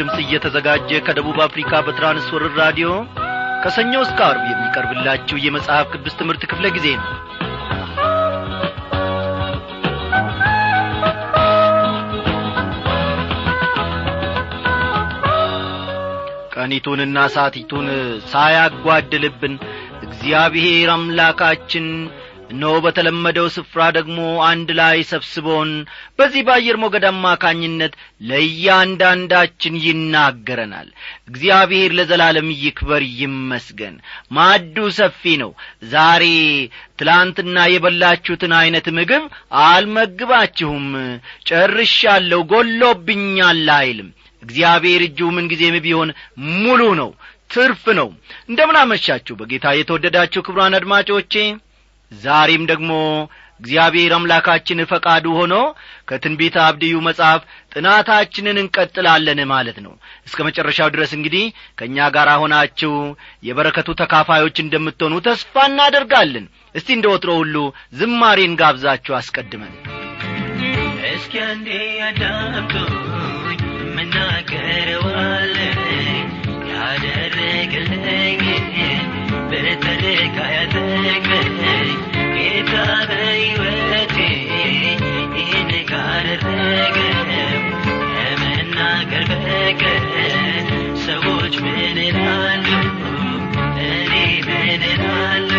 ድምፅ እየተዘጋጀ ከደቡብ አፍሪካ በትራንስወርር ራዲዮ ከሰኞ እስከ አርብ የሚቀርብላችሁ የመጽሐፍ ቅዱስ ትምህርት ክፍለ ጊዜ ነው። ቀኒቱንና ሳቲቱን ሳያጓድልብን እግዚአብሔር አምላካችን እነሆ በተለመደው ስፍራ ደግሞ አንድ ላይ ሰብስቦን በዚህ በአየር ሞገድ አማካኝነት ለእያንዳንዳችን ይናገረናል። እግዚአብሔር ለዘላለም ይክበር ይመስገን። ማዱ ሰፊ ነው። ዛሬ ትላንትና የበላችሁትን ዐይነት ምግብ አልመግባችሁም። ጨርሻለሁ ጐሎብኛል አይልም። እግዚአብሔር እጁ ምንጊዜም ቢሆን ሙሉ ነው ትርፍ ነው። እንደምናመሻችሁ በጌታ የተወደዳችሁ ክብሯን አድማጮቼ ዛሬም ደግሞ እግዚአብሔር አምላካችን ፈቃዱ ሆኖ ከትንቢተ አብድዩ መጽሐፍ ጥናታችንን እንቀጥላለን ማለት ነው። እስከ መጨረሻው ድረስ እንግዲህ ከእኛ ጋር ሆናችሁ የበረከቱ ተካፋዮች እንደምትሆኑ ተስፋ እናደርጋለን። እስቲ እንደ ወትሮ ሁሉ ዝማሬን ጋብዛችሁ አስቀድመን። እስኪ አንዴ አዳምጡኝ ምናገረዋለኝ ያደረገልኝ በተረካ ያጠቅመኝ ጌታ በሕይወቴ ይህን ሰዎች ምን እላሉ እኔ ምን እላሉ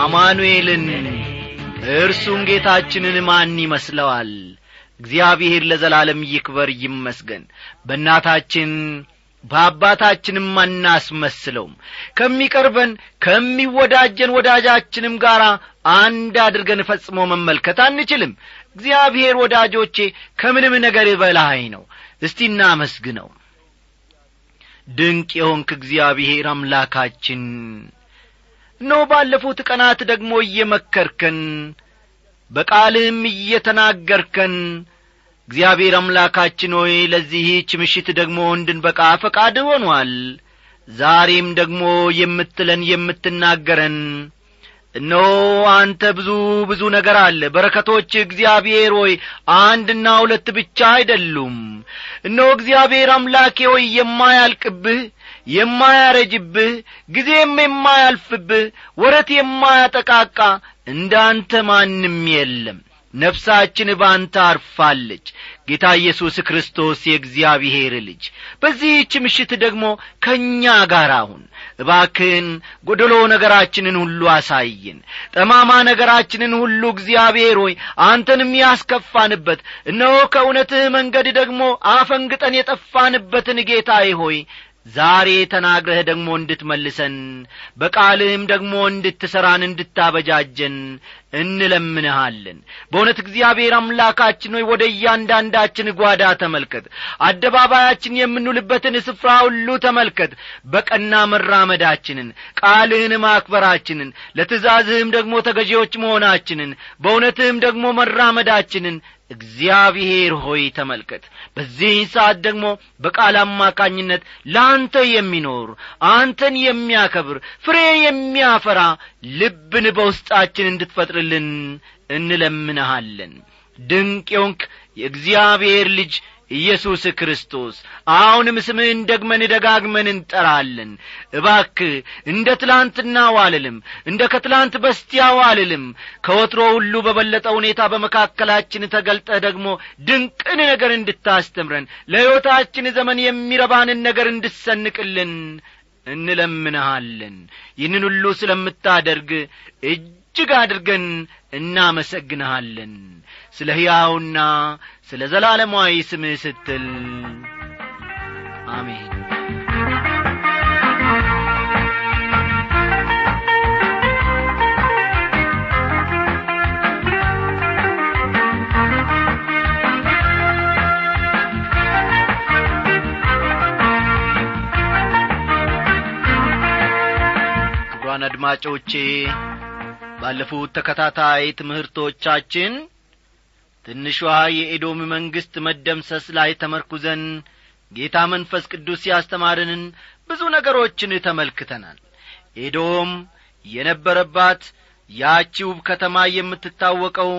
አማኑኤልን እርሱም ጌታችንን ማን ይመስለዋል? እግዚአብሔር ለዘላለም ይክበር ይመስገን። በእናታችን በአባታችንም አናስመስለውም። ከሚቀርበን ከሚወዳጀን ወዳጃችንም ጋር አንድ አድርገን ፈጽሞ መመልከት አንችልም። እግዚአብሔር ወዳጆቼ ከምንም ነገር በላይ ነው። እስቲ እናመስግነው። ድንቅ የሆንክ እግዚአብሔር አምላካችን ኖ ባለፉት ቀናት ደግሞ እየመከርከን በቃልህም እየተናገርከን። እግዚአብሔር አምላካችን ሆይ ለዚህች ምሽት ደግሞ እንድንበቃ ፈቃድ ሆኗል። ዛሬም ደግሞ የምትለን የምትናገረን እነሆ አንተ ብዙ ብዙ ነገር አለ። በረከቶች እግዚአብሔር ሆይ አንድና ሁለት ብቻ አይደሉም። እነሆ እግዚአብሔር አምላኬ ሆይ የማያልቅብህ የማያረጅብህ ጊዜም የማያልፍብህ ወረት የማያጠቃቃ እንዳንተ ማንም የለም። ነፍሳችን ባንተ አርፋለች። ጌታ ኢየሱስ ክርስቶስ የእግዚአብሔር ልጅ። በዚህች ምሽት ደግሞ ከእኛ ጋር አሁን እባክህን ጐደሎ ነገራችንን ሁሉ አሳይን ጠማማ ነገራችንን ሁሉ እግዚአብሔር ሆይ አንተንም ያስከፋንበት። እነሆ ከእውነትህ መንገድ ደግሞ አፈንግጠን የጠፋንበትን ጌታዬ ሆይ ዛሬ ተናግረህ ደግሞ እንድትመልሰን በቃልህም ደግሞ እንድትሠራን እንድታበጃጀን እንለምንሃለን። በእውነት እግዚአብሔር አምላካችን ሆይ ወደ እያንዳንዳችን ጓዳ ተመልከት። አደባባያችን የምንውልበትን ስፍራ ሁሉ ተመልከት። በቀና መራመዳችንን ቃልህን ማክበራችንን ለትእዛዝህም ደግሞ ተገዢዎች መሆናችንን በእውነትህም ደግሞ መራመዳችንን እግዚአብሔር ሆይ ተመልከት። በዚህ ሰዓት ደግሞ በቃል አማካኝነት ለአንተ የሚኖር አንተን የሚያከብር ፍሬ የሚያፈራ ልብን በውስጣችን እንድትፈጥርልን እንለምንሃለን። ድንቅ የሆንክ የእግዚአብሔር ልጅ ኢየሱስ ክርስቶስ አሁንም ስምህን ደግመን ደጋግመን እንጠራለን። እባክህ እንደ ትላንትና ዋልልም እንደ ከትላንት በስቲያ ዋልልም ከወትሮ ሁሉ በበለጠ ሁኔታ በመካከላችን ተገልጠ ደግሞ ድንቅን ነገር እንድታስተምረን ለሕይወታችን ዘመን የሚረባንን ነገር እንድሰንቅልን እንለምንሃለን። ይህንን ሁሉ ስለምታደርግ እጅግ አድርገን እናመሰግንሃለን ስለ ሕያውና ስለ ዘላለማዊ ስምህ ስትል። አሜን። ክቡራን አድማጮቼ ባለፉት ተከታታይ ትምህርቶቻችን ትንሿ የኤዶም መንግሥት መደምሰስ ላይ ተመርኩዘን ጌታ መንፈስ ቅዱስ ያስተማርንን ብዙ ነገሮችን ተመልክተናል። ኤዶም የነበረባት ያቺ ውብ ከተማ የምትታወቀው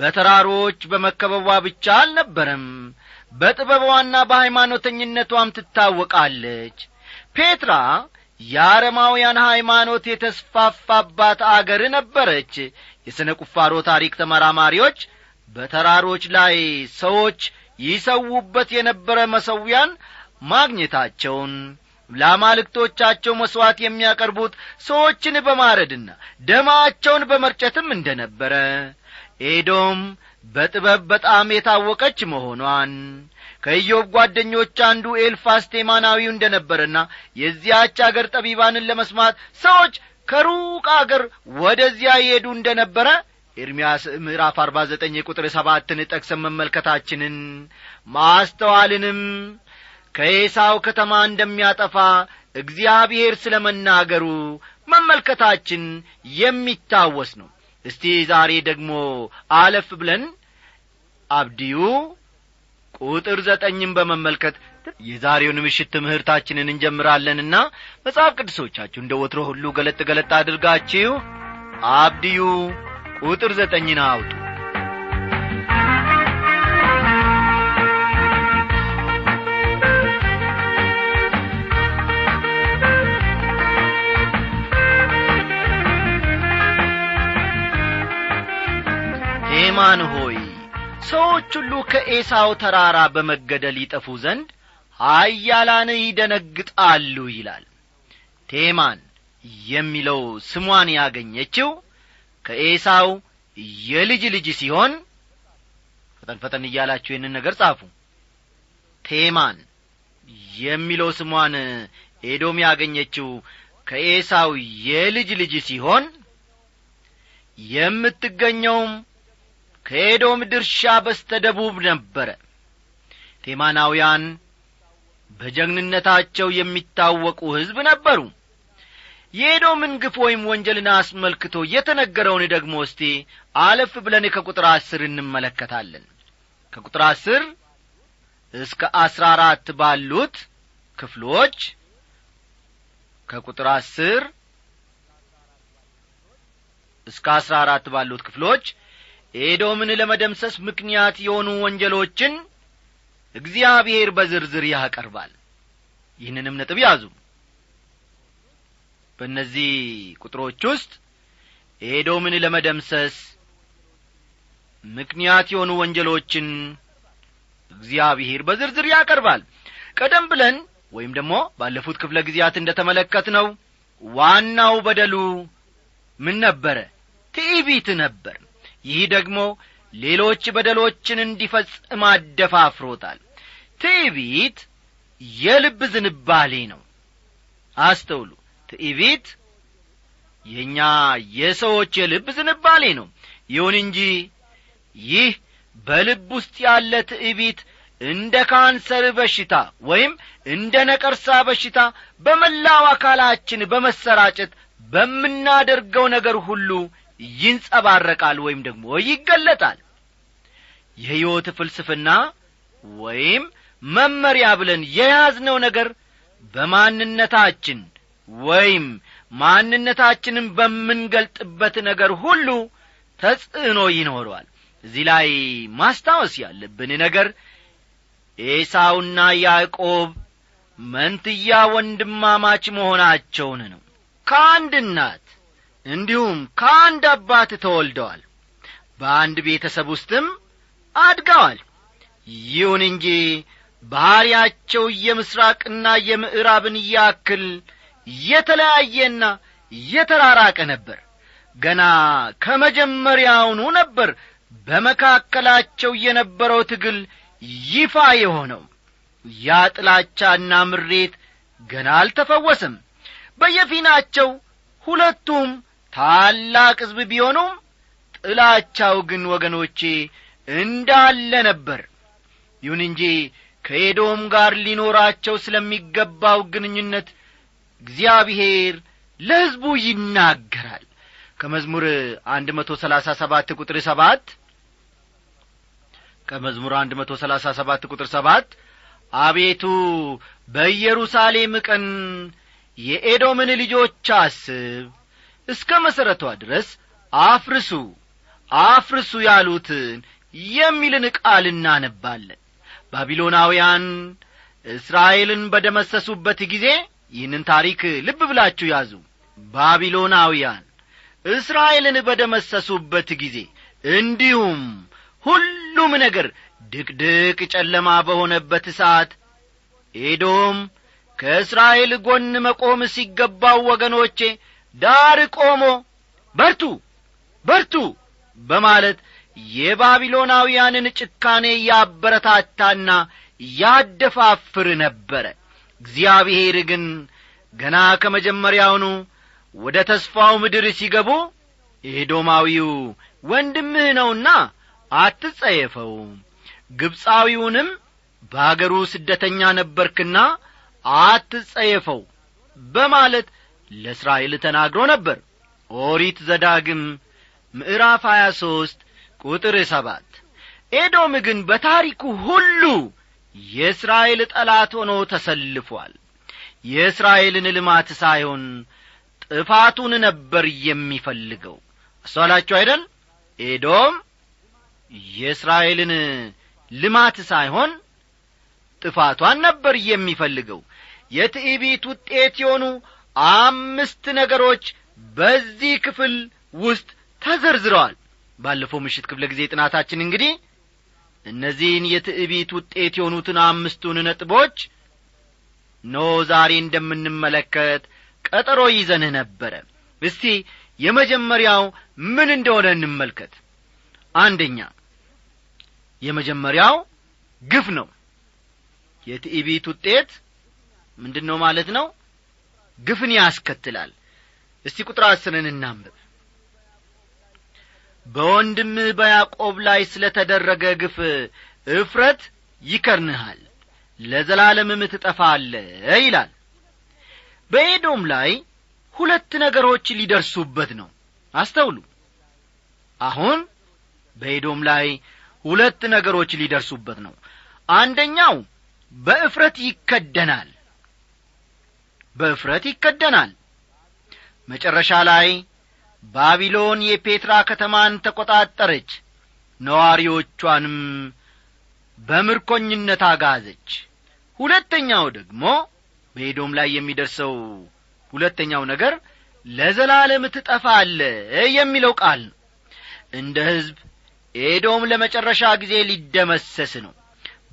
በተራሮች በመከበቧ ብቻ አልነበረም በጥበቧና በሃይማኖተኝነቷም ትታወቃለች። ፔትራ የአረማውያን ሃይማኖት የተስፋፋባት አገር ነበረች። የሥነ ቁፋሮ ታሪክ ተመራማሪዎች በተራሮች ላይ ሰዎች ይሰዉበት የነበረ መሰዊያን ማግኘታቸውን ለአማልክቶቻቸው መሥዋዕት የሚያቀርቡት ሰዎችን በማረድና ደማቸውን በመርጨትም እንደ ነበረ ኤዶም በጥበብ በጣም የታወቀች መሆኗን ከኢዮብ ጓደኞች አንዱ ኤልፋስ ቴማናዊው እንደ ነበረና የዚያች አገር ጠቢባንን ለመስማት ሰዎች ከሩቅ አገር ወደዚያ ይሄዱ እንደ ነበረ ኤርምያስ ምዕራፍ አርባ ዘጠኝ ቁጥር ሰባትን ጠቅሰን መመልከታችንን ማስተዋልንም ከኤሳው ከተማ እንደሚያጠፋ እግዚአብሔር ስለ መናገሩ መመልከታችን የሚታወስ ነው። እስቲ ዛሬ ደግሞ አለፍ ብለን አብድዩ ቁጥር ዘጠኝን በመመልከት የዛሬውን ምሽት ትምህርታችንን እንጀምራለንና መጽሐፍ ቅዱሶቻችሁ እንደ ወትሮ ሁሉ ገለጥ ገለጥ አድርጋችሁ አብድዩ ቁጥር ዘጠኝን አውጡ። ቴማን ሆይ ሰዎች ሁሉ ከኤሳው ተራራ በመገደል ይጠፉ ዘንድ ኀያላን ይደነግጣሉ ይላል። ቴማን የሚለው ስሟን ያገኘችው ከኤሳው የልጅ ልጅ ሲሆን ፈጠን ፈጠን እያላችሁ ይህንን ነገር ጻፉ። ቴማን የሚለው ስሟን ኤዶም ያገኘችው ከኤሳው የልጅ ልጅ ሲሆን የምትገኘውም ከኤዶም ድርሻ በስተ ደቡብ ነበረ። ቴማናውያን በጀግንነታቸው የሚታወቁ ሕዝብ ነበሩ የኤዶምን ግፍ ወይም ወንጀልን አስመልክቶ የተነገረውን ደግሞ እስቲ አለፍ ብለን ከቁጥር አስር እንመለከታለን። ከቁጥር አስር እስከ አስራ አራት ባሉት ክፍሎች ከቁጥር አስር እስከ አሥራ አራት ባሉት ክፍሎች ኤዶምን ለመደምሰስ ምክንያት የሆኑ ወንጀሎችን እግዚአብሔር በዝርዝር ያቀርባል። ይህንንም ነጥብ ያዙ በእነዚህ ቁጥሮች ውስጥ ኤዶምን ለመደምሰስ ምክንያት የሆኑ ወንጀሎችን እግዚአብሔር በዝርዝር ያቀርባል። ቀደም ብለን ወይም ደግሞ ባለፉት ክፍለ ጊዜያት እንደ ተመለከት ነው ዋናው በደሉ ምን ነበረ? ትዕቢት ነበር። ይህ ደግሞ ሌሎች በደሎችን እንዲፈጽም አደፋፍሮታል። ትዕቢት የልብ ዝንባሌ ነው። አስተውሉ ትዕቢት የእኛ የሰዎች የልብ ዝንባሌ ነው። ይሁን እንጂ ይህ በልብ ውስጥ ያለ ትዕቢት እንደ ካንሰር በሽታ ወይም እንደ ነቀርሳ በሽታ በመላው አካላችን በመሰራጨት በምናደርገው ነገር ሁሉ ይንጸባረቃል ወይም ደግሞ ይገለጣል። የሕይወት ፍልስፍና ወይም መመሪያ ብለን የያዝነው ነገር በማንነታችን ወይም ማንነታችንን በምንገልጥበት ነገር ሁሉ ተጽዕኖ ይኖረዋል። እዚህ ላይ ማስታወስ ያለብን ነገር ኤሳውና ያዕቆብ መንትያ ወንድማማች መሆናቸውን ነው። ከአንድ እናት እንዲሁም ከአንድ አባት ተወልደዋል። በአንድ ቤተሰብ ውስጥም አድገዋል። ይሁን እንጂ ባሕርያቸው የምስራቅና የምዕራብን ያክል የተለያየና የተራራቀ ነበር። ገና ከመጀመሪያውኑ ነበር በመካከላቸው የነበረው ትግል ይፋ የሆነው። ያ ጥላቻና ምሬት ገና አልተፈወሰም። በየፊናቸው ሁለቱም ታላቅ ሕዝብ ቢሆኑም ጥላቻው ግን ወገኖቼ እንዳለ ነበር። ይሁን እንጂ ከኤዶም ጋር ሊኖራቸው ስለሚገባው ግንኙነት እግዚአብሔር ለሕዝቡ ይናገራል። ከመዝሙር አንድ መቶ ሰላሳ ሰባት ቁጥር ሰባት ከመዝሙር አንድ መቶ ሰላሳ ሰባት ቁጥር ሰባት አቤቱ በኢየሩሳሌም ቀን የኤዶምን ልጆች አስብ እስከ መሠረቷ ድረስ አፍርሱ አፍርሱ ያሉትን የሚልን ቃል እናነባለን። ባቢሎናውያን እስራኤልን በደመሰሱበት ጊዜ ይህንን ታሪክ ልብ ብላችሁ ያዙ። ባቢሎናውያን እስራኤልን በደመሰሱበት ጊዜ እንዲሁም ሁሉም ነገር ድቅድቅ ጨለማ በሆነበት ሰዓት ኤዶም ከእስራኤል ጐን መቆም ሲገባው ወገኖቼ ዳር ቆሞ በርቱ በርቱ በማለት የባቢሎናውያንን ጭካኔ ያበረታታና ያደፋፍር ነበረ እግዚአብሔር ግን ገና ከመጀመሪያውኑ ወደ ተስፋው ምድር ሲገቡ ኤዶማዊው ወንድምህ ነውና አትጸየፈው። ግብፃዊውንም በአገሩ ስደተኛ ነበርክና አትጸየፈው በማለት ለእስራኤል ተናግሮ ነበር። ኦሪት ዘዳግም ምዕራፍ ሀያ ሦስት ቁጥር ሰባት። ኤዶም ግን በታሪኩ ሁሉ የእስራኤል ጠላት ሆኖ ተሰልፏል። የእስራኤልን ልማት ሳይሆን ጥፋቱን ነበር የሚፈልገው። አስተዋላችሁ አይደል? ኤዶም የእስራኤልን ልማት ሳይሆን ጥፋቷን ነበር የሚፈልገው። የትዕቢት ውጤት የሆኑ አምስት ነገሮች በዚህ ክፍል ውስጥ ተዘርዝረዋል። ባለፈው ምሽት ክፍለ ጊዜ ጥናታችን እንግዲህ እነዚህን የትዕቢት ውጤት የሆኑትን አምስቱን ነጥቦች ኖ ዛሬ እንደምንመለከት ቀጠሮ ይዘንህ ነበረ። እስቲ የመጀመሪያው ምን እንደሆነ እንመልከት። አንደኛ የመጀመሪያው ግፍ ነው። የትዕቢት ውጤት ምንድን ነው ማለት ነው? ግፍን ያስከትላል። እስቲ ቁጥር አስርን እናንብብ በወንድምህ በያዕቆብ ላይ ስለ ተደረገ ግፍ እፍረት ይከርንሃል ለዘላለምም ትጠፋለ ይላል። በኤዶም ላይ ሁለት ነገሮች ሊደርሱበት ነው። አስተውሉ። አሁን በኤዶም ላይ ሁለት ነገሮች ሊደርሱበት ነው። አንደኛው በእፍረት ይከደናል። በእፍረት ይከደናል። መጨረሻ ላይ ባቢሎን የፔትራ ከተማን ተቈጣጠረች። ነዋሪዎቿንም በምርኮኝነት አጋዘች። ሁለተኛው ደግሞ በኤዶም ላይ የሚደርሰው ሁለተኛው ነገር ለዘላለም ትጠፋለ የሚለው ቃል ነው። እንደ ሕዝብ ኤዶም ለመጨረሻ ጊዜ ሊደመሰስ ነው።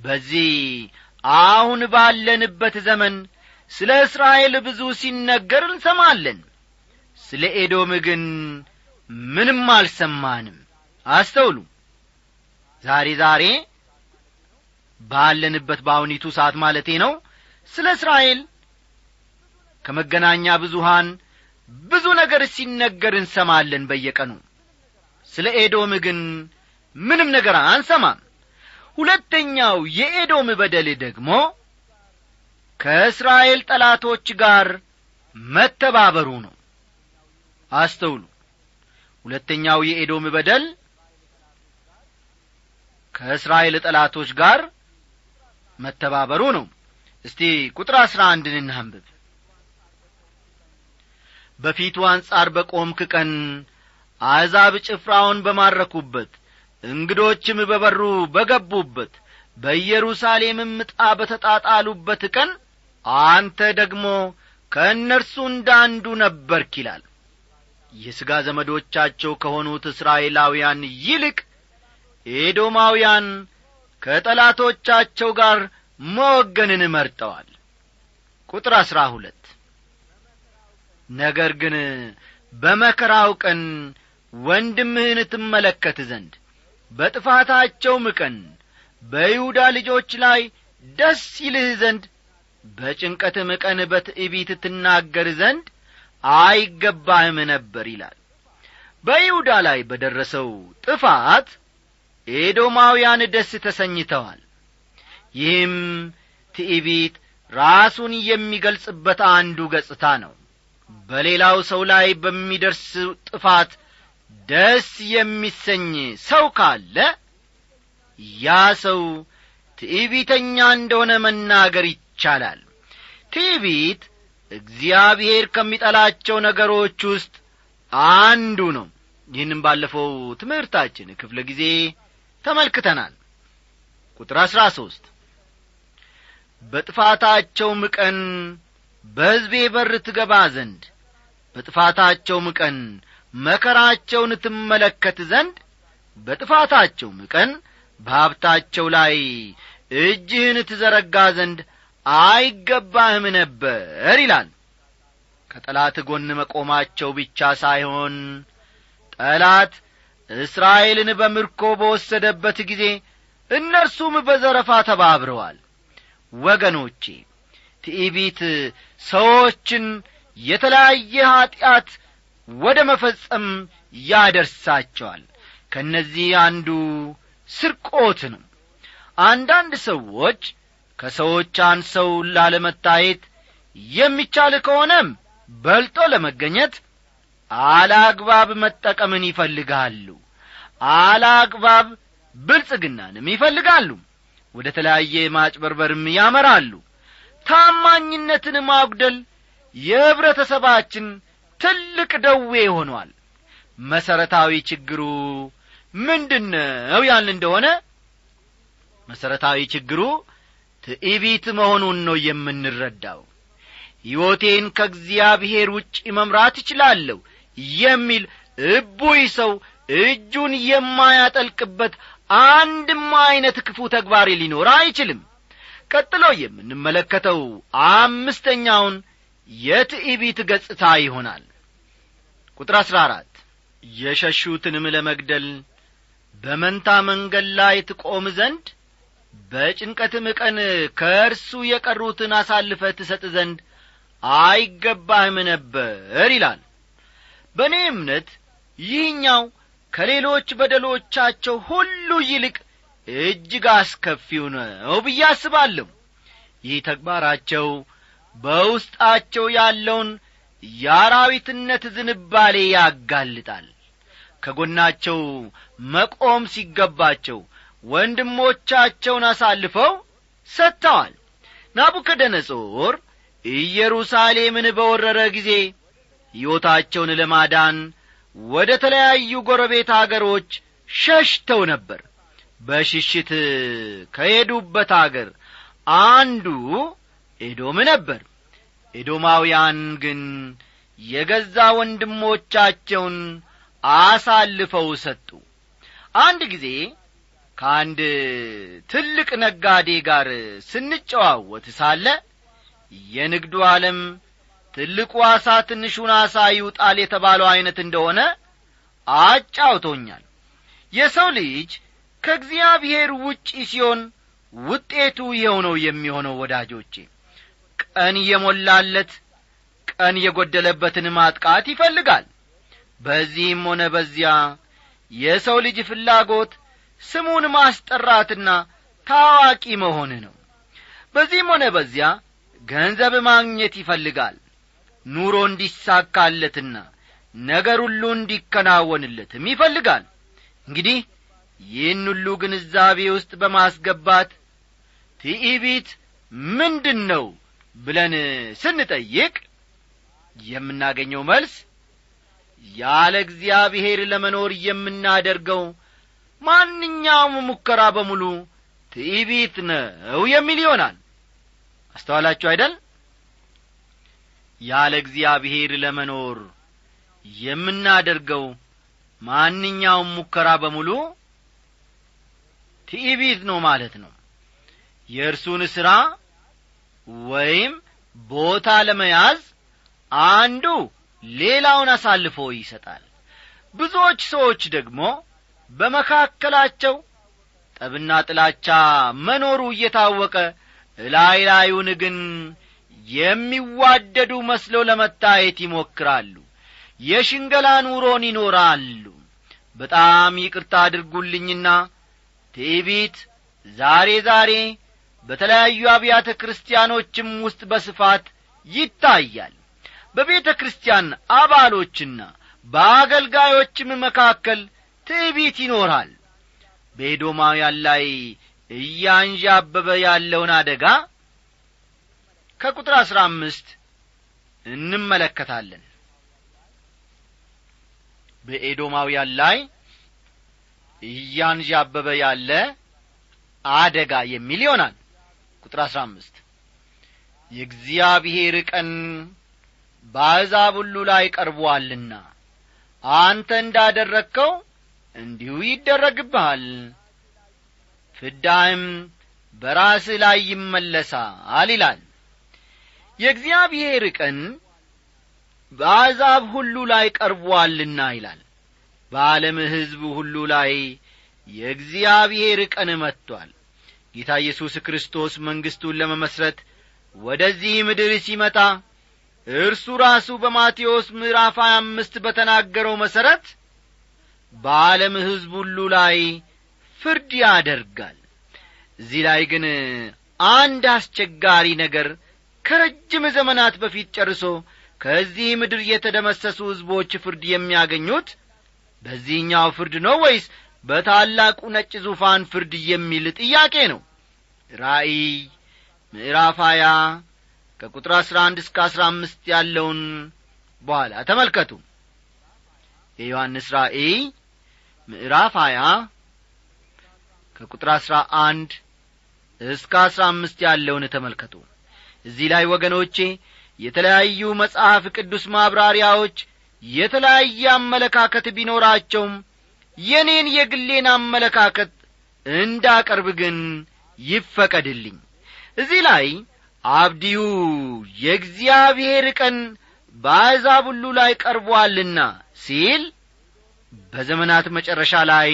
በዚህ አሁን ባለንበት ዘመን ስለ እስራኤል ብዙ ሲነገር እንሰማለን ስለ ኤዶም ግን ምንም አልሰማንም። አስተውሉ። ዛሬ ዛሬ ባለንበት በአሁኒቱ ሰዓት ማለቴ ነው ስለ እስራኤል ከመገናኛ ብዙሃን ብዙ ነገር ሲነገር እንሰማለን በየቀኑ። ስለ ኤዶም ግን ምንም ነገር አንሰማም። ሁለተኛው የኤዶም በደል ደግሞ ከእስራኤል ጠላቶች ጋር መተባበሩ ነው አስተውሉ። ሁለተኛው የኤዶም በደል ከእስራኤል ጠላቶች ጋር መተባበሩ ነው። እስቲ ቁጥር አሥራ አንድን እናንብብ። በፊቱ አንጻር በቆምክ ቀን አሕዛብ ጭፍራውን በማረኩበት እንግዶችም በበሩ በገቡበት በኢየሩሳሌምም ዕጣ በተጣጣሉበት ቀን አንተ ደግሞ ከእነርሱ እንዳንዱ ነበርክ ይላል የሥጋ ዘመዶቻቸው ከሆኑት እስራኤላውያን ይልቅ ኤዶማውያን ከጠላቶቻቸው ጋር መወገንን መርጠዋል። ቁጥር አሥራ ሁለት። ነገር ግን በመከራው ቀን ወንድምህን ትመለከት ዘንድ በጥፋታቸውም ቀን በይሁዳ ልጆች ላይ ደስ ይልህ ዘንድ በጭንቀትም ቀን በትዕቢት ትናገር ዘንድ አይገባህም ነበር ይላል። በይሁዳ ላይ በደረሰው ጥፋት ኤዶማውያን ደስ ተሰኝተዋል። ይህም ትዕቢት ራሱን የሚገልጽበት አንዱ ገጽታ ነው። በሌላው ሰው ላይ በሚደርስ ጥፋት ደስ የሚሰኝ ሰው ካለ ያ ሰው ትዕቢተኛ እንደሆነ መናገር ይቻላል። ትዕቢት እግዚአብሔር ከሚጠላቸው ነገሮች ውስጥ አንዱ ነው። ይህንም ባለፈው ትምህርታችን ክፍለ ጊዜ ተመልክተናል። ቁጥር አሥራ ሦስት በጥፋታቸውም ቀን በሕዝቤ በር ትገባ ዘንድ በጥፋታቸውም ቀን መከራቸውን ትመለከት ዘንድ በጥፋታቸውም ቀን በሀብታቸው ላይ እጅህን ትዘረጋ ዘንድ አይገባህም ነበር ይላል። ከጠላት ጎን መቆማቸው ብቻ ሳይሆን ጠላት እስራኤልን በምርኮ በወሰደበት ጊዜ እነርሱም በዘረፋ ተባብረዋል። ወገኖቼ ትዕቢት ሰዎችን የተለያየ ኀጢአት ወደ መፈጸም ያደርሳቸዋል። ከእነዚህ አንዱ ስርቆት ነው። አንዳንድ ሰዎች ከሰዎች አንሰው ላለመታየት የሚቻል ከሆነም በልጦ ለመገኘት አላግባብ መጠቀምን ይፈልጋሉ። አላግባብ ብልጽግናንም ይፈልጋሉ። ወደ ተለያየ ማጭበርበርም ያመራሉ። ታማኝነትን ማጉደል የኅብረተሰባችን ትልቅ ደዌ ሆኗል። መሠረታዊ ችግሩ ምንድን ነው ያል እንደሆነ መሠረታዊ ችግሩ ትዕቢት መሆኑን ነው የምንረዳው። ሕይወቴን ከእግዚአብሔር ውጭ መምራት እችላለሁ የሚል እቡይ ሰው እጁን የማያጠልቅበት አንድም ዐይነት ክፉ ተግባር ሊኖር አይችልም። ቀጥሎ የምንመለከተው አምስተኛውን የትዕቢት ገጽታ ይሆናል። ቁጥር አሥራ አራት የሸሹትንም ለመግደል በመንታ መንገድ ላይ ትቆም ዘንድ በጭንቀትም ቀን ከእርሱ የቀሩትን አሳልፈ ትሰጥ ዘንድ አይገባህም ነበር ይላል። በእኔ እምነት ይህኛው ከሌሎች በደሎቻቸው ሁሉ ይልቅ እጅግ አስከፊው ነው ብዬ አስባለሁ። ይህ ተግባራቸው በውስጣቸው ያለውን የአራዊትነት ዝንባሌ ያጋልጣል። ከጎናቸው መቆም ሲገባቸው ወንድሞቻቸውን አሳልፈው ሰጥተዋል። ናቡከደነጾር ኢየሩሳሌምን በወረረ ጊዜ ሕይወታቸውን ለማዳን ወደ ተለያዩ ጎረቤት አገሮች ሸሽተው ነበር። በሽሽት ከሄዱበት አገር አንዱ ኤዶም ነበር። ኤዶማውያን ግን የገዛ ወንድሞቻቸውን አሳልፈው ሰጡ። አንድ ጊዜ ከአንድ ትልቅ ነጋዴ ጋር ስንጨዋወት ሳለ የንግዱ ዓለም ትልቁ አሳ ትንሹን አሳ ይውጣል የተባለው ዐይነት እንደሆነ አጫውቶኛል። የሰው ልጅ ከእግዚአብሔር ውጪ ሲሆን ውጤቱ ይኸው ነው የሚሆነው ወዳጆቼ። ቀን የሞላለት ቀን የጐደለበትን ማጥቃት ይፈልጋል። በዚህም ሆነ በዚያ የሰው ልጅ ፍላጎት ስሙን ማስጠራትና ታዋቂ መሆን ነው። በዚህም ሆነ በዚያ ገንዘብ ማግኘት ይፈልጋል። ኑሮ እንዲሳካለትና ነገር ሁሉ እንዲከናወንለትም ይፈልጋል። እንግዲህ ይህን ሁሉ ግንዛቤ ውስጥ በማስገባት ትዕቢት ምንድን ነው ብለን ስንጠይቅ የምናገኘው መልስ ያለ እግዚአብሔር ለመኖር የምናደርገው ማንኛውም ሙከራ በሙሉ ትዕቢት ነው የሚል ይሆናል። አስተዋላችሁ አይደል? ያለ እግዚአብሔር ለመኖር የምናደርገው ማንኛውም ሙከራ በሙሉ ትዕቢት ነው ማለት ነው። የእርሱን ሥራ ወይም ቦታ ለመያዝ አንዱ ሌላውን አሳልፎ ይሰጣል። ብዙዎች ሰዎች ደግሞ በመካከላቸው ጠብና ጥላቻ መኖሩ እየታወቀ እላይ ላዩን ግን የሚዋደዱ መስለው ለመታየት ይሞክራሉ። የሽንገላ ኑሮን ይኖራሉ። በጣም ይቅርታ አድርጉልኝና ትዕቢት ዛሬ ዛሬ በተለያዩ አብያተ ክርስቲያኖችም ውስጥ በስፋት ይታያል። በቤተ ክርስቲያን አባሎችና በአገልጋዮችም መካከል ትዕቢት ይኖራል። በኤዶማውያን ላይ እያንዣበበ ያለውን አደጋ ከቁጥር አሥራ አምስት እንመለከታለን። በኤዶማውያን ላይ እያንዣበበ ያለ አደጋ የሚል ይሆናል። ቁጥር አሥራ አምስት የእግዚአብሔር ቀን በአሕዛብ ሁሉ ላይ ቀርቦአልና አንተ እንዳደረግከው እንዲሁ ይደረግብሃል። ፍዳህም በራስህ ላይ ይመለሳል ይላል። የእግዚአብሔር ቀን በአሕዛብ ሁሉ ላይ ቀርቦአልና ይላል። በዓለም ሕዝብ ሁሉ ላይ የእግዚአብሔር ቀን መጥቶአል ጌታ ኢየሱስ ክርስቶስ መንግሥቱን ለመመስረት ወደዚህ ምድር ሲመጣ እርሱ ራሱ በማቴዎስ ምዕራፍ ሀያ አምስት በተናገረው መሠረት በዓለም ሕዝብ ሁሉ ላይ ፍርድ ያደርጋል። እዚህ ላይ ግን አንድ አስቸጋሪ ነገር ከረጅም ዘመናት በፊት ጨርሶ ከዚህ ምድር የተደመሰሱ ሕዝቦች ፍርድ የሚያገኙት በዚህኛው ፍርድ ነው ወይስ በታላቁ ነጭ ዙፋን ፍርድ የሚል ጥያቄ ነው? ራእይ ምዕራፍ ሀያ ከቁጥር አሥራ አንድ እስከ አሥራ አምስት ያለውን በኋላ ተመልከቱ። የዮሐንስ ራእይ ምዕራፍ ሀያ ከቁጥር አሥራ አንድ እስከ አሥራ አምስት ያለውን ተመልከቱ። እዚህ ላይ ወገኖቼ የተለያዩ መጽሐፍ ቅዱስ ማብራሪያዎች የተለያየ አመለካከት ቢኖራቸውም የኔን የግሌን አመለካከት እንዳቀርብ ግን ይፈቀድልኝ። እዚህ ላይ አብዲዩ የእግዚአብሔር ቀን በአሕዛብ ሁሉ ላይ ቀርቦአልና ሲል በዘመናት መጨረሻ ላይ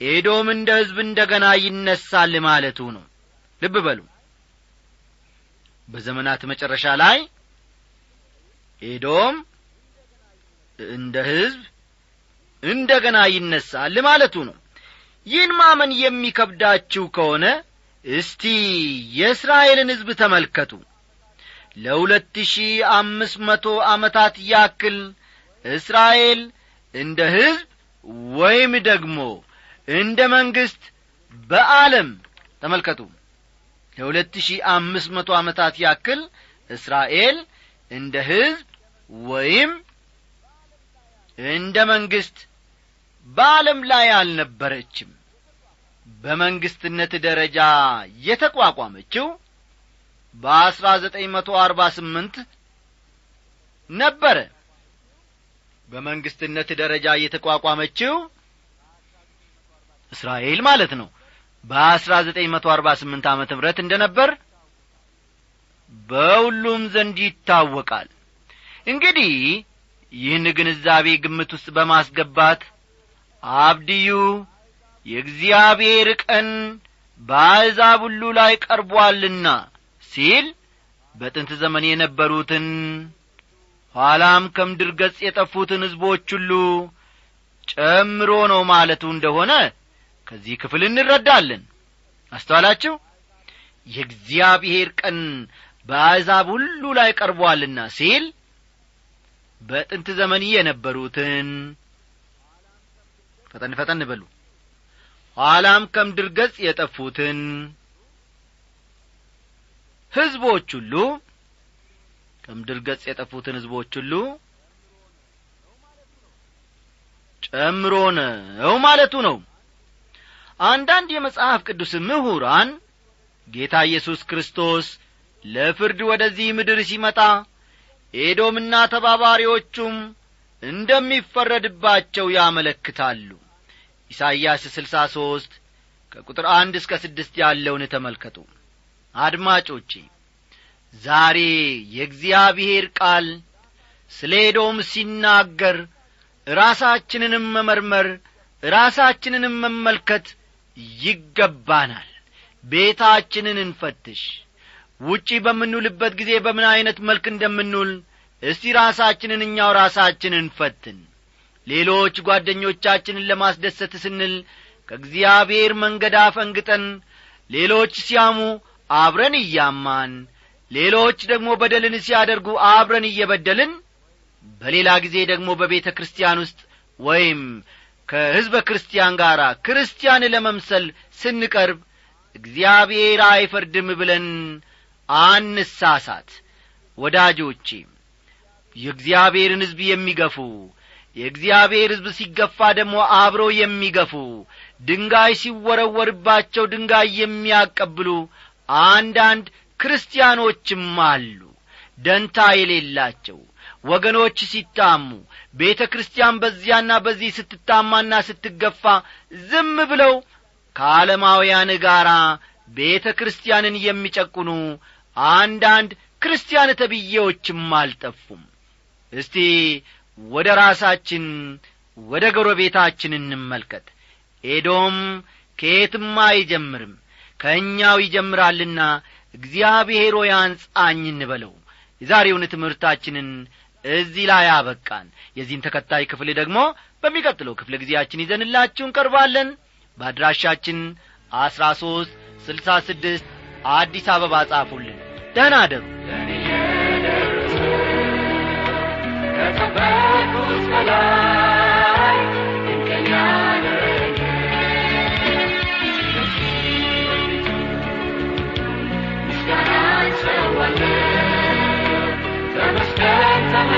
ኤዶም እንደ ሕዝብ እንደ ገና ይነሳል ማለቱ ነው። ልብ በሉ። በዘመናት መጨረሻ ላይ ኤዶም እንደ ሕዝብ እንደ ገና ይነሳል ማለቱ ነው። ይህን ማመን የሚከብዳችሁ ከሆነ እስቲ የእስራኤልን ሕዝብ ተመልከቱ። ለሁለት ሺህ አምስት መቶ ዓመታት ያክል እስራኤል እንደ ሕዝብ ወይም ደግሞ እንደ መንግሥት በዓለም ተመልከቱ። ለሁለት ሺህ አምስት መቶ ዓመታት ያክል እስራኤል እንደ ሕዝብ ወይም እንደ መንግሥት በዓለም ላይ አልነበረችም። በመንግስትነት ደረጃ የተቋቋመችው በአስራ ዘጠኝ መቶ አርባ ስምንት ነበረ በመንግስትነት ደረጃ የተቋቋመችው እስራኤል ማለት ነው። በአስራ ዘጠኝ መቶ አርባ ስምንት ዓመተ ምሕረት እንደ ነበር በሁሉም ዘንድ ይታወቃል። እንግዲህ ይህን ግንዛቤ ግምት ውስጥ በማስገባት አብድዩ የእግዚአብሔር ቀን በአሕዛብ ሁሉ ላይ ቀርቧልና ሲል በጥንት ዘመን የነበሩትን ኋላም ከምድር ገጽ የጠፉትን ሕዝቦች ሁሉ ጨምሮ ነው ማለቱ እንደሆነ ከዚህ ክፍል እንረዳለን። አስተዋላችሁ? የእግዚአብሔር ቀን በአሕዛብ ሁሉ ላይ ቀርቧልና ሲል በጥንት ዘመን የነበሩትን ፈጠን ፈጠን በሉ። ኋላም ከምድር ገጽ የጠፉትን ሕዝቦች ሁሉ ከምድር ገጽ የጠፉትን ሕዝቦች ሁሉ ጨምሮ ነው ማለቱ ነው። አንዳንድ የመጽሐፍ ቅዱስ ምሁራን ጌታ ኢየሱስ ክርስቶስ ለፍርድ ወደዚህ ምድር ሲመጣ ኤዶምና ተባባሪዎቹም እንደሚፈረድባቸው ያመለክታሉ። ኢሳይያስ ስልሳ ሦስት ከቁጥር አንድ እስከ ስድስት ያለውን ተመልከቱ። አድማጮቼ ዛሬ የእግዚአብሔር ቃል ስለ ኤዶም ሲናገር ራሳችንንም መመርመር ራሳችንንም መመልከት ይገባናል። ቤታችንን እንፈትሽ። ውጪ በምንውልበት ጊዜ በምን ዐይነት መልክ እንደምንውል እስቲ ራሳችንን እኛው ራሳችንን እንፈትን። ሌሎች ጓደኞቻችንን ለማስደሰት ስንል ከእግዚአብሔር መንገድ አፈንግጠን ሌሎች ሲያሙ አብረን እያማን ሌሎች ደግሞ በደልን ሲያደርጉ አብረን እየበደልን በሌላ ጊዜ ደግሞ በቤተ ክርስቲያን ውስጥ ወይም ከሕዝበ ክርስቲያን ጋር ክርስቲያን ለመምሰል ስንቀርብ እግዚአብሔር አይፈርድም ብለን አንሳሳት። ወዳጆቼ የእግዚአብሔርን ሕዝብ የሚገፉ የእግዚአብሔር ሕዝብ ሲገፋ ደግሞ አብረው የሚገፉ ድንጋይ ሲወረወርባቸው ድንጋይ የሚያቀብሉ አንዳንድ ክርስቲያኖችም አሉ። ደንታ የሌላቸው ወገኖች ሲታሙ ቤተ ክርስቲያን በዚያና በዚህ ስትታማና ስትገፋ ዝም ብለው ከዓለማውያን ጋር ቤተ ክርስቲያንን የሚጨቁኑ አንዳንድ ክርስቲያን ተብዬዎችም አልጠፉም። እስቲ ወደ ራሳችን ወደ ጎረቤታችን እንመልከት። ኤዶም ከየትም አይጀምርም ከእኛው ይጀምራልና እግዚአብሔር ሆይ አንጻኝ እንበለው። የዛሬውን ትምህርታችንን እዚህ ላይ አበቃን። የዚህን ተከታይ ክፍል ደግሞ በሚቀጥለው ክፍለ ጊዜያችን ይዘንላችሁ እንቀርባለን። በአድራሻችን አሥራ ሦስት ስልሳ ስድስት አዲስ አበባ ጻፉልን። ደህና አደሩ ከጠበቁት በላይ ድንቀኛ birds